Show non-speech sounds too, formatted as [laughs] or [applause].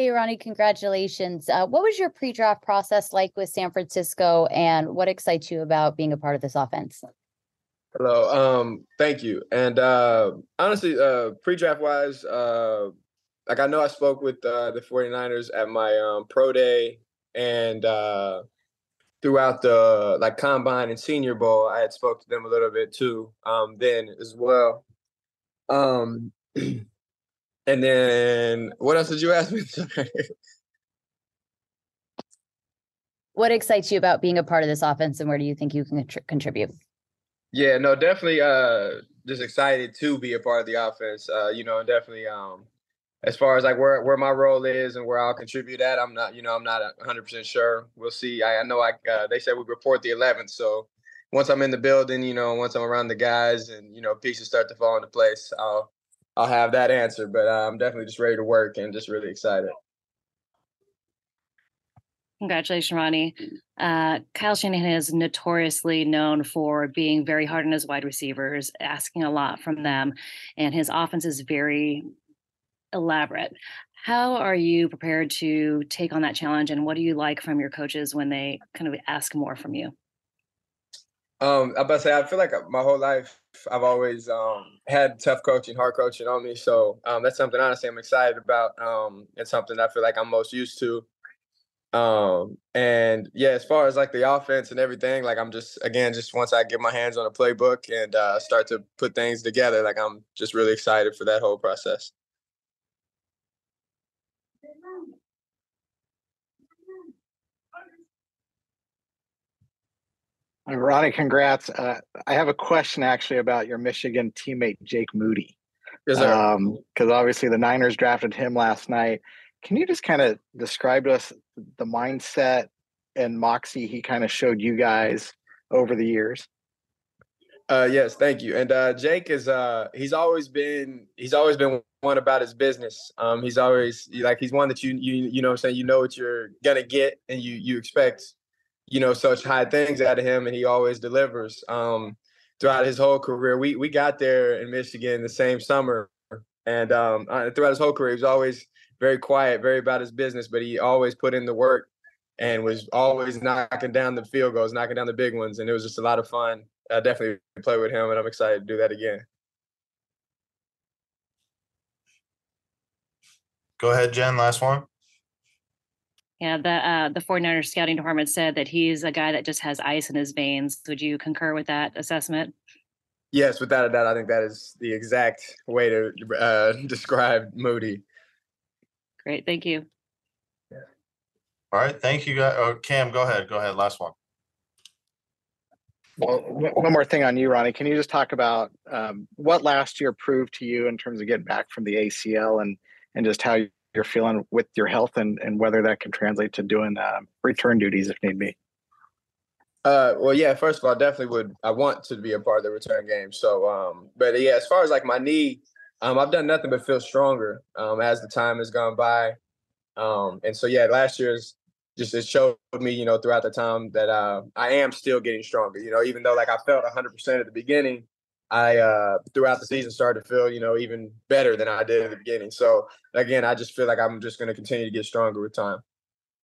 Hey, Ronnie, congratulations. Uh, what was your pre-draft process like with San Francisco, and what excites you about being a part of this offense? Hello. Um, thank you. And uh, honestly, uh, pre-draft wise, uh, like I know I spoke with uh, the 49ers at my um, pro day and uh, throughout the like combine and senior bowl, I had spoke to them a little bit too um, then as well. Um, [clears throat] and then what else did you ask me? [laughs] what excites you about being a part of this offense, and where do you think you can contribute? Yeah, no, definitely. Uh, just excited to be a part of the offense. Uh, you know, definitely. Um, as far as like where where my role is and where I'll contribute at, I'm not. You know, I'm not 100 percent sure. We'll see. I, I know. I uh, they said we report the 11th, so once I'm in the building, you know, once I'm around the guys, and you know, pieces start to fall into place, I'll I'll have that answer. But uh, I'm definitely just ready to work and just really excited. Congratulations, Ronnie. Uh, Kyle Shanahan is notoriously known for being very hard on his wide receivers, asking a lot from them, and his offense is very elaborate. How are you prepared to take on that challenge, and what do you like from your coaches when they kind of ask more from you? Um, I about to say I feel like my whole life I've always um, had tough coaching, hard coaching on me. So um, that's something honestly I'm excited about. Um, it's something I feel like I'm most used to. Um, and yeah, as far as like the offense and everything, like I'm just again, just once I get my hands on a playbook and uh, start to put things together, like I'm just really excited for that whole process. Ronnie, congrats. Uh, I have a question actually about your Michigan teammate Jake Moody. Because um, obviously the Niners drafted him last night. Can you just kind of describe to us the mindset and moxie he kind of showed you guys over the years? Uh, yes, thank you. And uh, Jake is uh, he's always been he's always been one about his business. Um, he's always like he's one that you you you know I'm saying you know what you're gonna get and you you expect you know such high things out of him and he always delivers. Um, throughout his whole career, we we got there in Michigan the same summer, and um, uh, throughout his whole career, he was always very quiet, very about his business, but he always put in the work and was always knocking down the field goals, knocking down the big ones. And it was just a lot of fun. I definitely play with him, and I'm excited to do that again. Go ahead, Jen. Last one. Yeah, the uh, the 49ers scouting department said that he's a guy that just has ice in his veins. Would you concur with that assessment? Yes, without a doubt. I think that is the exact way to uh, [laughs] describe Moody. Great. Thank you. Yeah. All right. Thank you. Guys. Oh, Cam, go ahead. Go ahead. Last one. Well, one more thing on you, Ronnie. Can you just talk about um, what last year proved to you in terms of getting back from the ACL and and just how you're feeling with your health and and whether that can translate to doing uh, return duties if need be? Uh, well, yeah. First of all, I definitely would. I want to be a part of the return game. So, um, but yeah, as far as like my knee, um, I've done nothing but feel stronger um, as the time has gone by. Um, and so, yeah, last year's just it showed me, you know, throughout the time that uh, I am still getting stronger. You know, even though like I felt 100% at the beginning, I uh, throughout the season started to feel, you know, even better than I did at the beginning. So again, I just feel like I'm just going to continue to get stronger with time.